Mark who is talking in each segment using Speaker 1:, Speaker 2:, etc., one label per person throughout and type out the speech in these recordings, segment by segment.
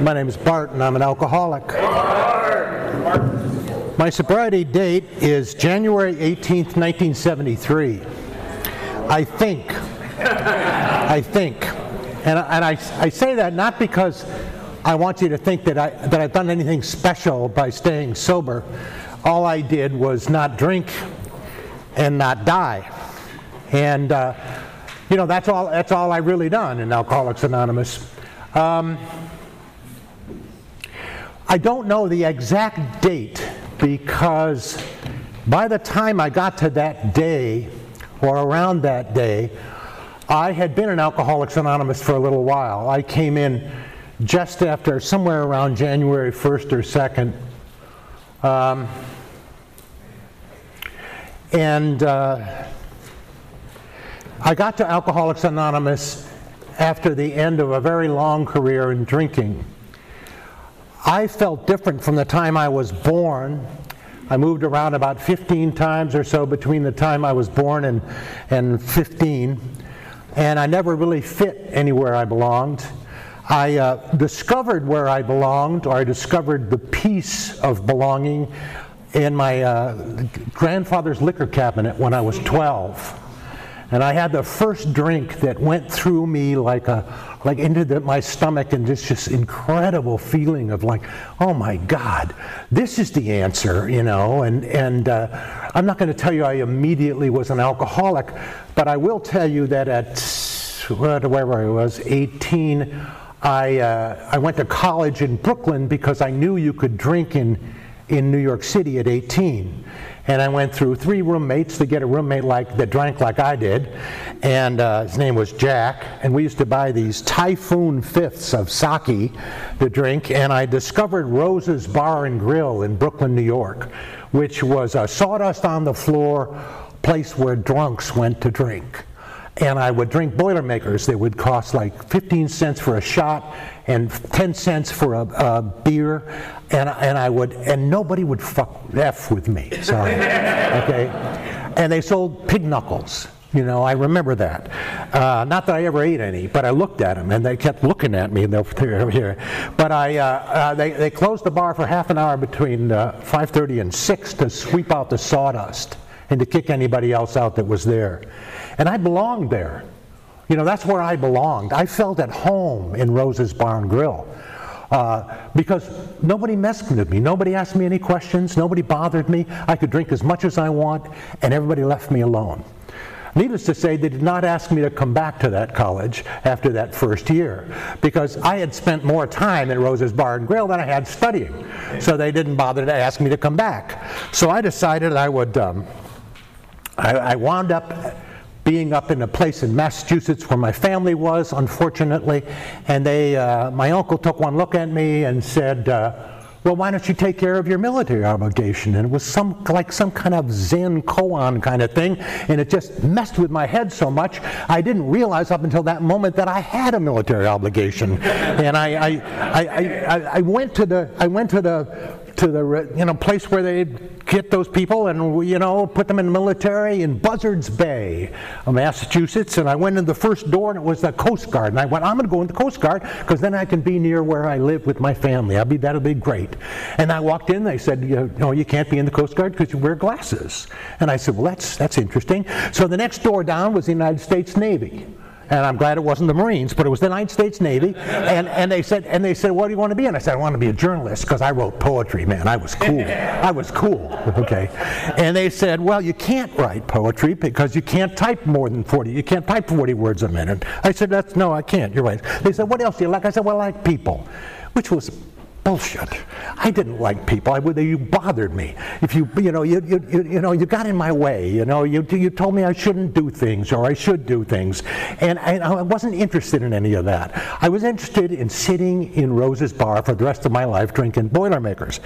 Speaker 1: My name is Bart, and I'm an alcoholic. My sobriety date is January 18th, 1973. I think. I think. And, and I, I say that not because I want you to think that, I, that I've done anything special by staying sober. All I did was not drink and not die. And, uh, you know, that's all, that's all I've really done in Alcoholics Anonymous. Um, I don't know the exact date because by the time I got to that day, or around that day, I had been in Alcoholics Anonymous for a little while. I came in just after, somewhere around January 1st or 2nd. Um, and uh, I got to Alcoholics Anonymous after the end of a very long career in drinking. I felt different from the time I was born. I moved around about 15 times or so between the time I was born and, and 15, and I never really fit anywhere I belonged. I uh, discovered where I belonged, or I discovered the peace of belonging in my uh, grandfather's liquor cabinet when I was 12. And I had the first drink that went through me like a like into the, my stomach and just this incredible feeling of like, oh my God, this is the answer, you know. And and uh, I'm not going to tell you I immediately was an alcoholic, but I will tell you that at wherever I was, 18, I uh, I went to college in Brooklyn because I knew you could drink in in New York City at 18 and I went through three roommates to get a roommate like that drank like I did, and uh, his name was Jack. And we used to buy these Typhoon fifths of sake to drink. And I discovered Rose's Bar and Grill in Brooklyn, New York, which was a sawdust on the floor place where drunks went to drink and I would drink Boilermakers. They would cost like 15 cents for a shot and 10 cents for a, a beer, and, and I would, and nobody would fuck F with me, sorry, okay? And they sold pig knuckles. You know, I remember that. Uh, not that I ever ate any, but I looked at them, and they kept looking at me. And they're here. But I, uh, uh, they, they closed the bar for half an hour between 5:30 uh, and 6 to sweep out the sawdust and to kick anybody else out that was there. And I belonged there. You know, that's where I belonged. I felt at home in Rose's Bar and Grill. Uh, because nobody messed with me. Nobody asked me any questions. Nobody bothered me. I could drink as much as I want, and everybody left me alone. Needless to say, they did not ask me to come back to that college after that first year because I had spent more time in Rose's Bar and Grill than I had studying. So they didn't bother to ask me to come back. So I decided I would, um, I, I wound up being up in a place in Massachusetts where my family was, unfortunately, and they, uh, my uncle took one look at me and said, uh, well, why don't you take care of your military obligation? And it was some like some kind of Zen koan kind of thing, and it just messed with my head so much I didn't realize up until that moment that I had a military obligation. And I, I, I, I, I went to the I went to the to the you know place where they get those people and you know put them in the military in Buzzards Bay, Massachusetts. And I went in the first door and it was the Coast Guard. And I went, I'm going to go in the Coast Guard because then I can be near where I live with my family. I'll be that'll be great. And I walked in. They said, you know, you can't be in the Coast Guard because you wear glasses. And I said, well, that's that's interesting. So the next door down was the United States Navy and I'm glad it wasn't the Marines, but it was the United States Navy. And, and they said, and they said, what do you want to be? And I said, I want to be a journalist because I wrote poetry, man. I was cool. I was cool. Okay. And they said, well, you can't write poetry because you can't type more than 40. You can't type 40 words a minute. I said, that's no, I can't. You're right. They said, what else do you like? I said, well, I like people, which was bullshit. I didn't like people. I you bothered me. If you, you know, you, you, you, you know, you got in my way. You know, you, you told me I shouldn't do things or I should do things, and I, I wasn't interested in any of that. I was interested in sitting in Rose's bar for the rest of my life drinking Boilermakers.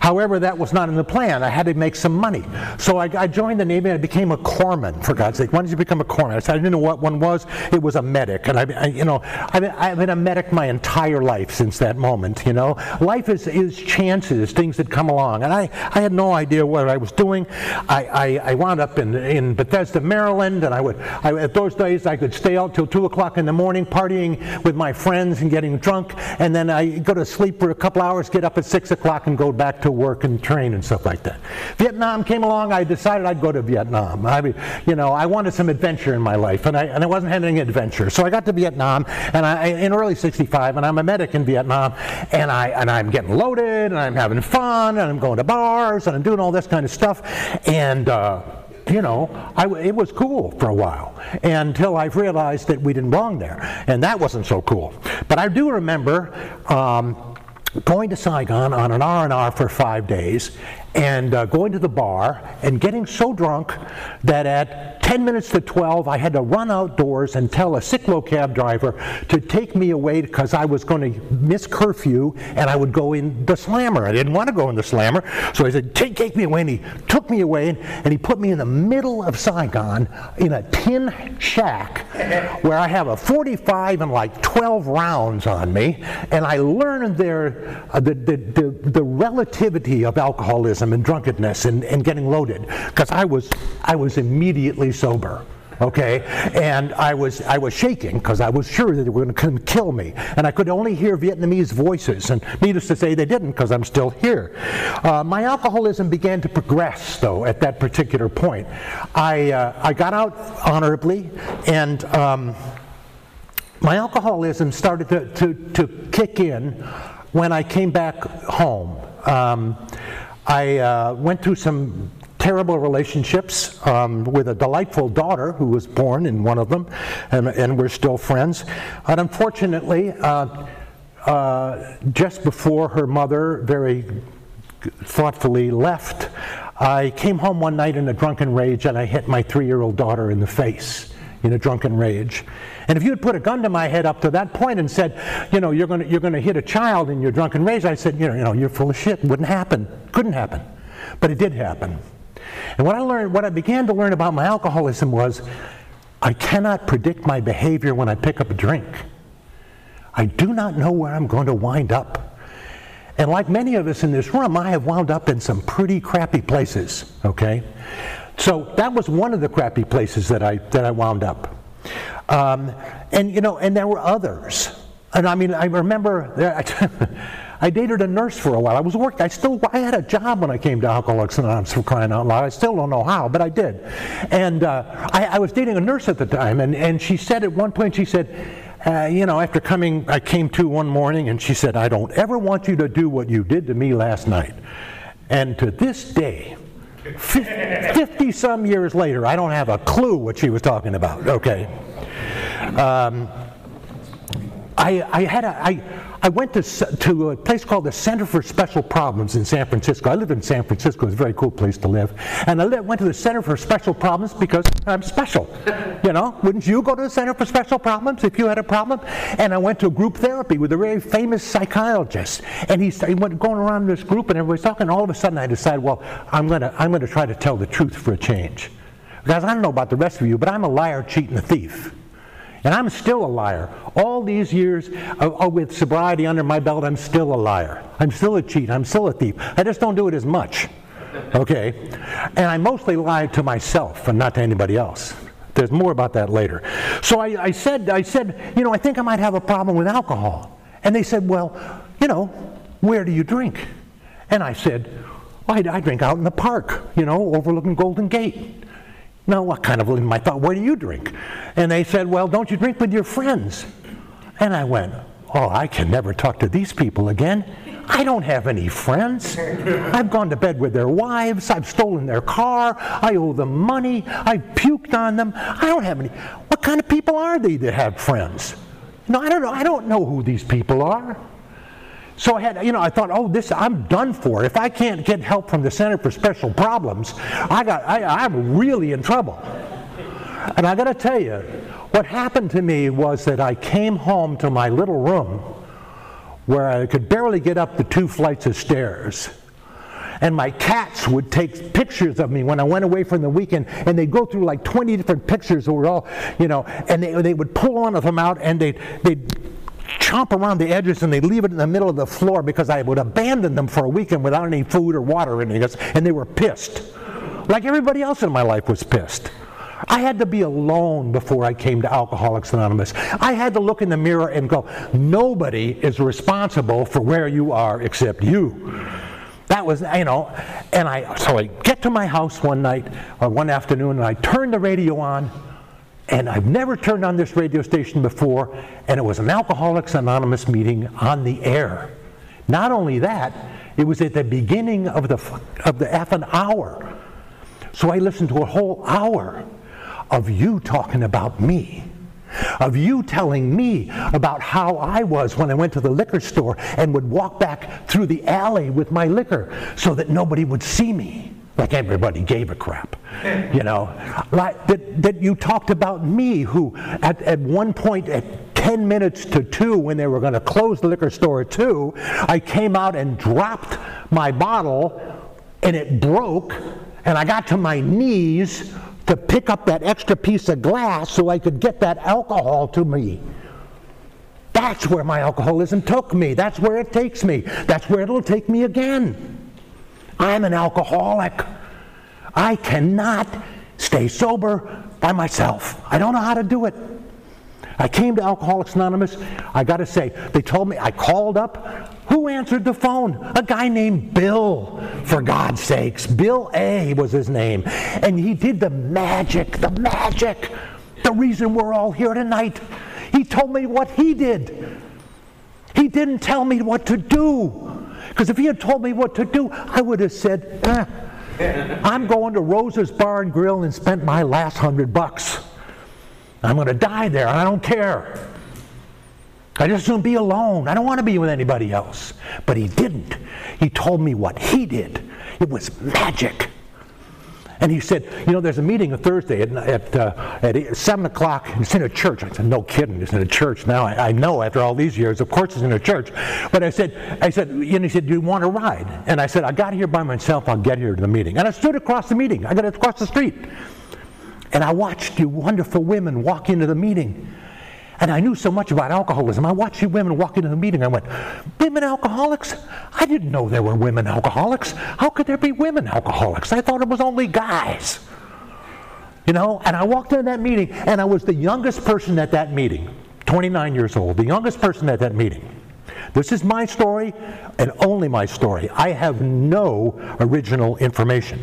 Speaker 1: However, that was not in the plan. I had to make some money, so I, I joined the Navy and I became a corpsman. For God's sake, why did you become a corpsman? I said I didn't know what one was. It was a medic, and I, I you know, I've been, I've been a medic my entire life since that moment. You know. Life is, is chances, things that come along. And I, I had no idea what I was doing. I, I, I wound up in, in Bethesda, Maryland, and I would, I, at those days, I could stay out till 2 o'clock in the morning partying with my friends and getting drunk, and then I go to sleep for a couple hours, get up at 6 o'clock, and go back to work and train and stuff like that. Vietnam came along, I decided I'd go to Vietnam. I, you know, I wanted some adventure in my life, and I, and I wasn't having any adventure. So I got to Vietnam, and I, in early 65, and I'm a medic in Vietnam, and, I, and I'm getting loaded, and I'm having fun, and I'm going to bars, and I'm doing all this kind of stuff. And, uh, you know, I, it was cool for a while until I realized that we didn't belong there. And that wasn't so cool. But I do remember um, going to Saigon on an R&R for five days and uh, going to the bar and getting so drunk that at 10 minutes to 12 I had to run outdoors and tell a Cyclo cab driver to take me away because I was going to miss curfew and I would go in the slammer. I didn't want to go in the slammer, so I said, take, take me away. And he took me away and, and he put me in the middle of Saigon in a tin shack where I have a 45 and like 12 rounds on me. And I learned there uh, the, the, the, the relativity of alcoholism alcoholism and drunkenness and, and getting loaded because I was, I was immediately sober okay? And i was i was shaking because i was sure that they were going to kill me. And i could only hear vietnamese voices and needless to say they didn't because i'm still here. Uh, my alcoholism began to progress though at that particular point. I uh, i got out honorably and um, my alcoholism started to, to, to kick in when i came back home. Um, I uh, went through some terrible relationships um, with a delightful daughter who was born in one of them, and, and we're still friends. But unfortunately, uh, uh, just before her mother very thoughtfully left, I came home one night in a drunken rage and I hit my three year old daughter in the face in a drunken rage. And if you had put a gun to my head up to that point and said, you know, you're going you're to hit a child in your drunken rage, I said, you know, you know, you're full of shit. Wouldn't happen. Couldn't happen. But it did happen. And what I learned, what I began to learn about my alcoholism was I cannot predict my behavior when I pick up a drink. I do not know where I'm going to wind up. And like many of us in this room, I have wound up in some pretty crappy places, okay? So that was one of the crappy places that I, that I wound up. Um, and you know, and there were others. And I mean, I remember I dated a nurse for a while. I was working. I still I had a job when I came to Alcoholics Anonymous for crying out loud. I still don't know how, but I did. And uh, I, I, was dating a nurse at the time, and, and she said at one point, she said, uh, you know, after coming, I came to one morning, and she said, I don't ever want you to do what you did to me last night. And to this day, 50 some years later, I don't have a clue what she was talking about, okay? Um, I, I, had a, I, I went to, to a place called the Center for Special Problems in San Francisco. I lived in San Francisco. It's a very cool place to live. And I went to the Center for Special Problems because I'm special. You know, wouldn't you go to the Center for Special Problems if you had a problem? And I went to group therapy with a very famous psychologist. And he, he went going around this group and everybody's talking. All of a sudden I decided, well, I'm going to I'm going to try to tell the truth for a change. Because I don't know about the rest of you, but I'm a liar, cheat, and a thief. And I'm still a liar. All these years uh, with sobriety under my belt, I'm still a liar. I'm still a cheat. I'm still a thief. I just don't do it as much. Okay? And I mostly lie to myself and not to anybody else. There's more about that later. So I, I said, I said, you know, I think I might have a problem with alcohol. And they said, well, you know, where do you drink? And I said, well, I, I drink out in the park, you know, overlooking Golden Gate. Now, what kind of I thought, where do you drink? And they said, well, don't you drink with your friends? And I went, oh, I can never talk to these people again. I don't have any friends. I've gone to bed with their wives. I've stolen their car. I owe them money. I've puked on them. I don't have any. What kind of people are they that have friends? No, I don't know. I don't know who these people are. So I had, you know, I thought, oh, this, I'm done for. If I can't get help from the Center for Special Problems, I got, I, I'm really in trouble. And I got to tell you, what happened to me was that I came home to my little room where I could barely get up the two flights of stairs. And my cats would take pictures of me when I went away from the weekend, and they'd go through like 20 different pictures that were all, you know, and they, they would pull one of them out and they'd, they'd chomp around the edges and they'd leave it in the middle of the floor because I would abandon them for a weekend without any food or water in it. And they were pissed. Like everybody else in my life was pissed. I had to be alone before I came to Alcoholics Anonymous. I had to look in the mirror and go, nobody is responsible for where you are except you. That was, you know, and I, so I get to my house one night, or one afternoon, and I turn the radio on, and I've never turned on this radio station before, and it was an Alcoholics Anonymous meeting on the air. Not only that, it was at the beginning of the, of the an hour. So I listened to a whole hour of you talking about me, of you telling me about how I was when I went to the liquor store and would walk back through the alley with my liquor so that nobody would see me. Like everybody gave a crap, you know. Like that, that you talked about me, who at, at one point at 10 minutes to 2, when they were going to close the liquor store at 2, I came out and dropped my bottle and it broke, and I got to my knees to pick up that extra piece of glass so I could get that alcohol to me. That's where my alcoholism took me. That's where it takes me. That's where it'll take me again. I'm an alcoholic. I cannot stay sober by myself. I don't know how to do it. I came to Alcoholics Anonymous. I got to say, they told me, I called up. Who answered the phone? A guy named Bill, for God's sakes. Bill A was his name. And he did the magic, the magic, the reason we're all here tonight. He told me what he did. He didn't tell me what to do. Because if he had told me what to do, I would have said, eh, I'm going to Rose's Bar and Grill and spent my last hundred bucks. I'm going to die there, and I don't care. I just want to be alone. I don't want to be with anybody else. But he didn't. He told me what he did. It was magic. And he said, you know, there's a meeting on Thursday at, at, uh, at 7 o'clock. It's in a church. I said, no kidding, it's in a church. Now I, I, know after all these years, of course it's in a church. But I said, I said, and he said, do you want to ride? And I said, I got here by myself. I'll get here to the meeting. And I stood across the meeting. I got across the street. And I watched you wonderful women walk into the meeting. And I knew so much about alcoholism. I watched you women walk into the meeting. I went, Women alcoholics? I didn't know there were women alcoholics. How could there be women alcoholics? I thought it was only guys. You know, and I walked into that meeting, and I was the youngest person at that meeting, 29 years old, the youngest person at that meeting. This is my story and only my story. I have no original information.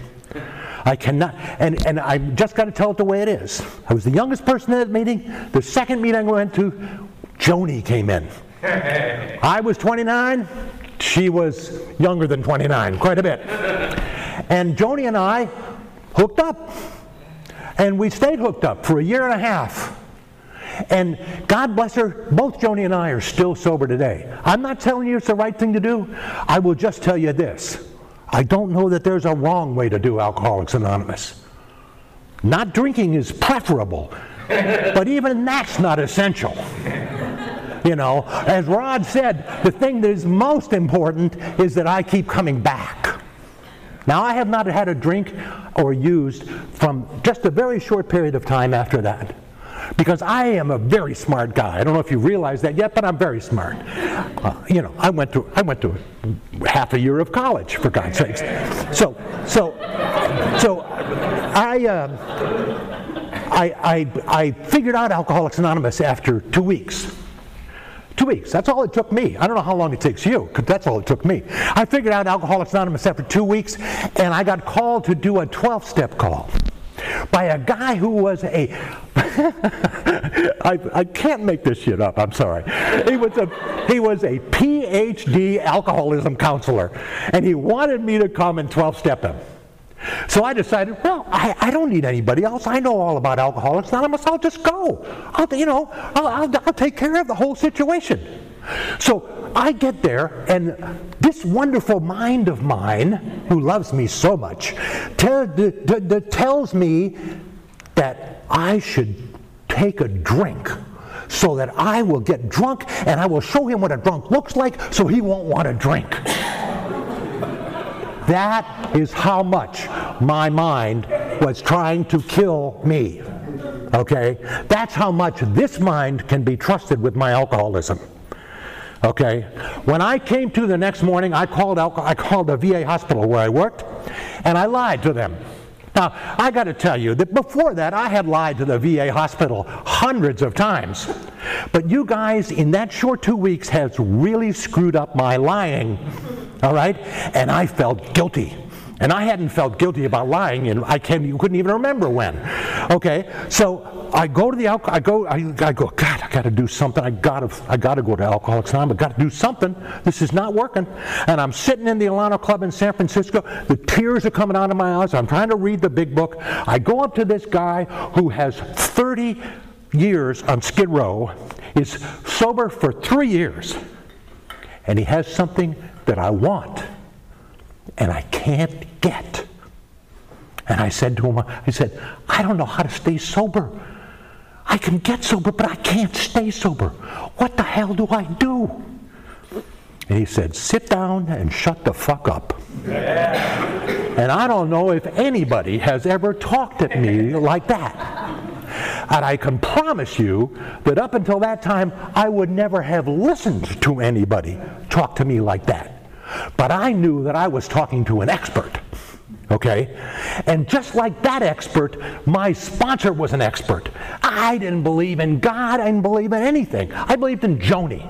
Speaker 1: I cannot, and, and I just got to tell it the way it is. I was the youngest person at that meeting. The second meeting I went to, Joni came in. I was 29. She was younger than 29, quite a bit. And Joni and I hooked up. And we stayed hooked up for a year and a half. And God bless her, both Joni and I are still sober today. I'm not telling you it's the right thing to do. I will just tell you this I don't know that there's a wrong way to do Alcoholics Anonymous. Not drinking is preferable, but even that's not essential. You know, as Rod said, the thing that is most important is that I keep coming back. Now, I have not had a drink or used from just a very short period of time after that because I am a very smart guy. I don't know if you realize that yet, but I'm very smart. Uh, you know, I went to I went to half a year of college for God's sakes. So so so I. Uh, I, I, I figured out Alcoholics Anonymous after two weeks. Two weeks. That's all it took me. I don't know how long it takes you, because that's all it took me. I figured out Alcoholics Anonymous after two weeks, and I got called to do a 12 step call by a guy who was a I, I can't make this shit up i'm sorry he was a he was a phd alcoholism counselor and he wanted me to come and 12 step him so I decided, well, I, I don't need anybody else. I know all about Alcoholics Anonymous. I'll just go. I'll, you know, I'll, I'll, I'll take care of the whole situation. So I get there, and this wonderful mind of mine, who loves me so much, tell, d- d- d- tells me that I should take a drink so that I will get drunk and I will show him what a drunk looks like so he won't want to drink. that is how much my mind was trying to kill me. Okay? That's how much this mind can be trusted with my alcoholism. Okay? When I came to the next morning, I called, I called the VA hospital where I worked, and I lied to them. Now, I got to tell you that before that, I had lied to the VA hospital hundreds of times. But you guys, in that short two weeks, has really screwed up my lying. All right? And I felt guilty. And I hadn't felt guilty about lying, and I couldn't even remember when. Okay, so I go to the alcohol. I go. I, I go. God, I got to do something. I got to. I got to go to Alcoholics Anonymous. I got to do something. This is not working. And I'm sitting in the Alano Club in San Francisco. The tears are coming out of my eyes. I'm trying to read the big book. I go up to this guy who has 30 years on Skid Row, is sober for three years, and he has something that I want and I can't get. And I said to him, I said, I don't know how to stay sober. I can get sober, but I can't stay sober. What the hell do I do? And he said, Sit down and shut the fuck up. Yeah. And I don't know if anybody has ever talked at me like that. And I can promise you that up until that time, I would never have listened to anybody talk to me like that. But I knew that I was talking to an expert. Okay? And just like that expert, my sponsor was an expert. I didn't believe in God, I didn't believe in anything. I believed in Joni.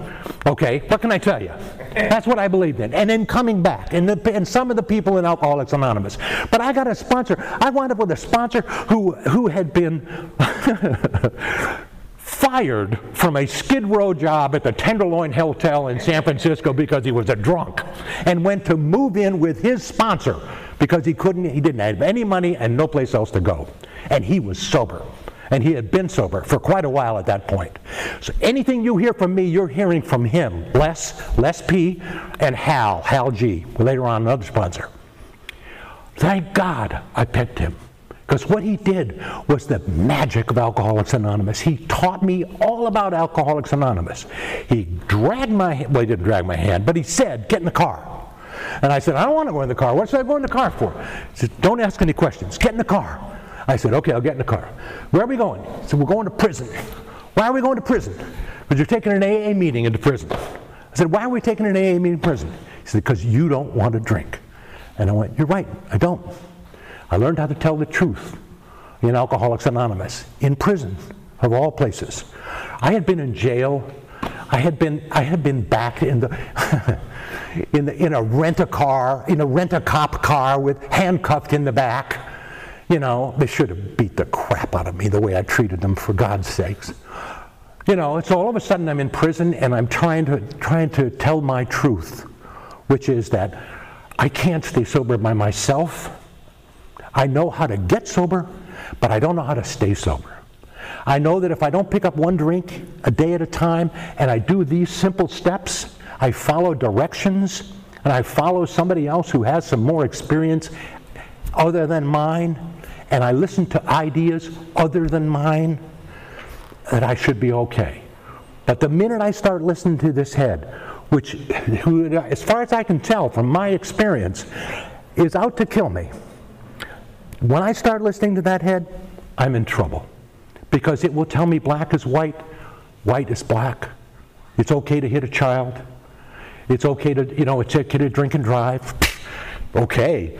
Speaker 1: Okay? What can I tell you? That's what I believed in. And then coming back, and, the, and some of the people in Alcoholics Anonymous. But I got a sponsor. I wound up with a sponsor who, who had been fired from a Skid Row job at the Tenderloin Hotel in San Francisco because he was a drunk and went to move in with his sponsor because he couldn't, he didn't have any money and no place else to go. And he was sober. And he had been sober for quite a while at that point. So anything you hear from me, you're hearing from him. Les, Les P, and Hal, Hal G, later on another sponsor. Thank God I picked him. Because what he did was the magic of Alcoholics Anonymous. He taught me all about Alcoholics Anonymous. He dragged my well, he didn't drag my hand, but he said, Get in the car. And I said, I don't want to go in the car. What should I go in the car for? He said, Don't ask any questions. Get in the car. I said, Okay, I'll get in the car. Where are we going? He said, We're going to prison. Why are we going to prison? Because you're taking an AA meeting into prison. I said, Why are we taking an AA meeting in prison? He said, Because you don't want to drink. And I went, You're right, I don't. I learned how to tell the truth in Alcoholics Anonymous, in prison, of all places. I had been in jail. I had been, I had been back in the, in, the, in a rent-a-car, in a rent-a-cop car with handcuffed in the back. You know, they should have beat the crap out of me the way I treated them, for God's sakes. You know, it's all of a sudden I'm in prison and I'm trying to, trying to tell my truth, which is that I can't stay sober by myself. I know how to get sober, but I don't know how to stay sober. I know that if I don't pick up one drink a day at a time and I do these simple steps, I follow directions, and I follow somebody else who has some more experience other than mine, and I listen to ideas other than mine, that I should be okay. But the minute I start listening to this head, which, as far as I can tell from my experience, is out to kill me, when I start listening to that head, I'm in trouble because it will tell me black is white, white is black. It's okay to hit a child. It's okay to, you know, it's okay to drink and drive. okay.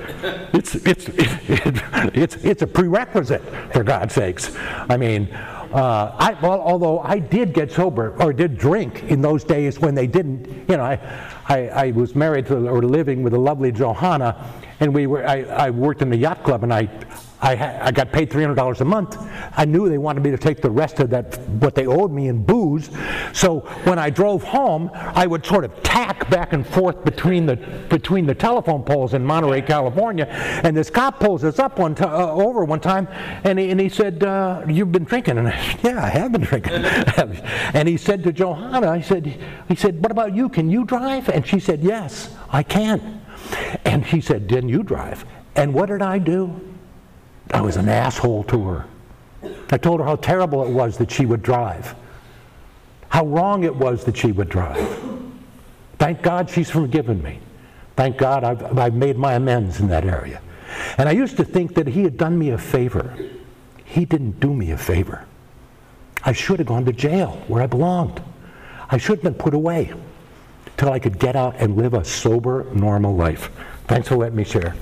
Speaker 1: It's, it's, it, it, it's, it's a prerequisite, for God's sakes. I mean, uh, I, well, although I did get sober or did drink in those days when they didn't, you know, I, I, I was married to or living with a lovely Johanna, and we were I, I worked in the yacht club and I I, I, got paid $300 a month. I knew they wanted me to take the rest of that, what they owed me in booze. So when I drove home, I would sort of tack back and forth between the, between the telephone poles in Monterey, California. And this cop pulls us up one uh, over one time, and he, and he said, uh, you've been drinking? And I, said, yeah, I have been drinking. and he said to Johanna, I said, he said, what about you? Can you drive? And she said, yes, I can. And he said, didn't you drive? And what did I do? I was an asshole to her. I told her how terrible it was that she would drive, how wrong it was that she would drive. Thank God she's forgiven me. Thank God I've, I've made my amends in that area. And I used to think that he had done me a favor. He didn't do me a favor. I should have gone to jail where I belonged. I should have been put away. till I could get out and live a sober, normal life. Thanks for letting me share.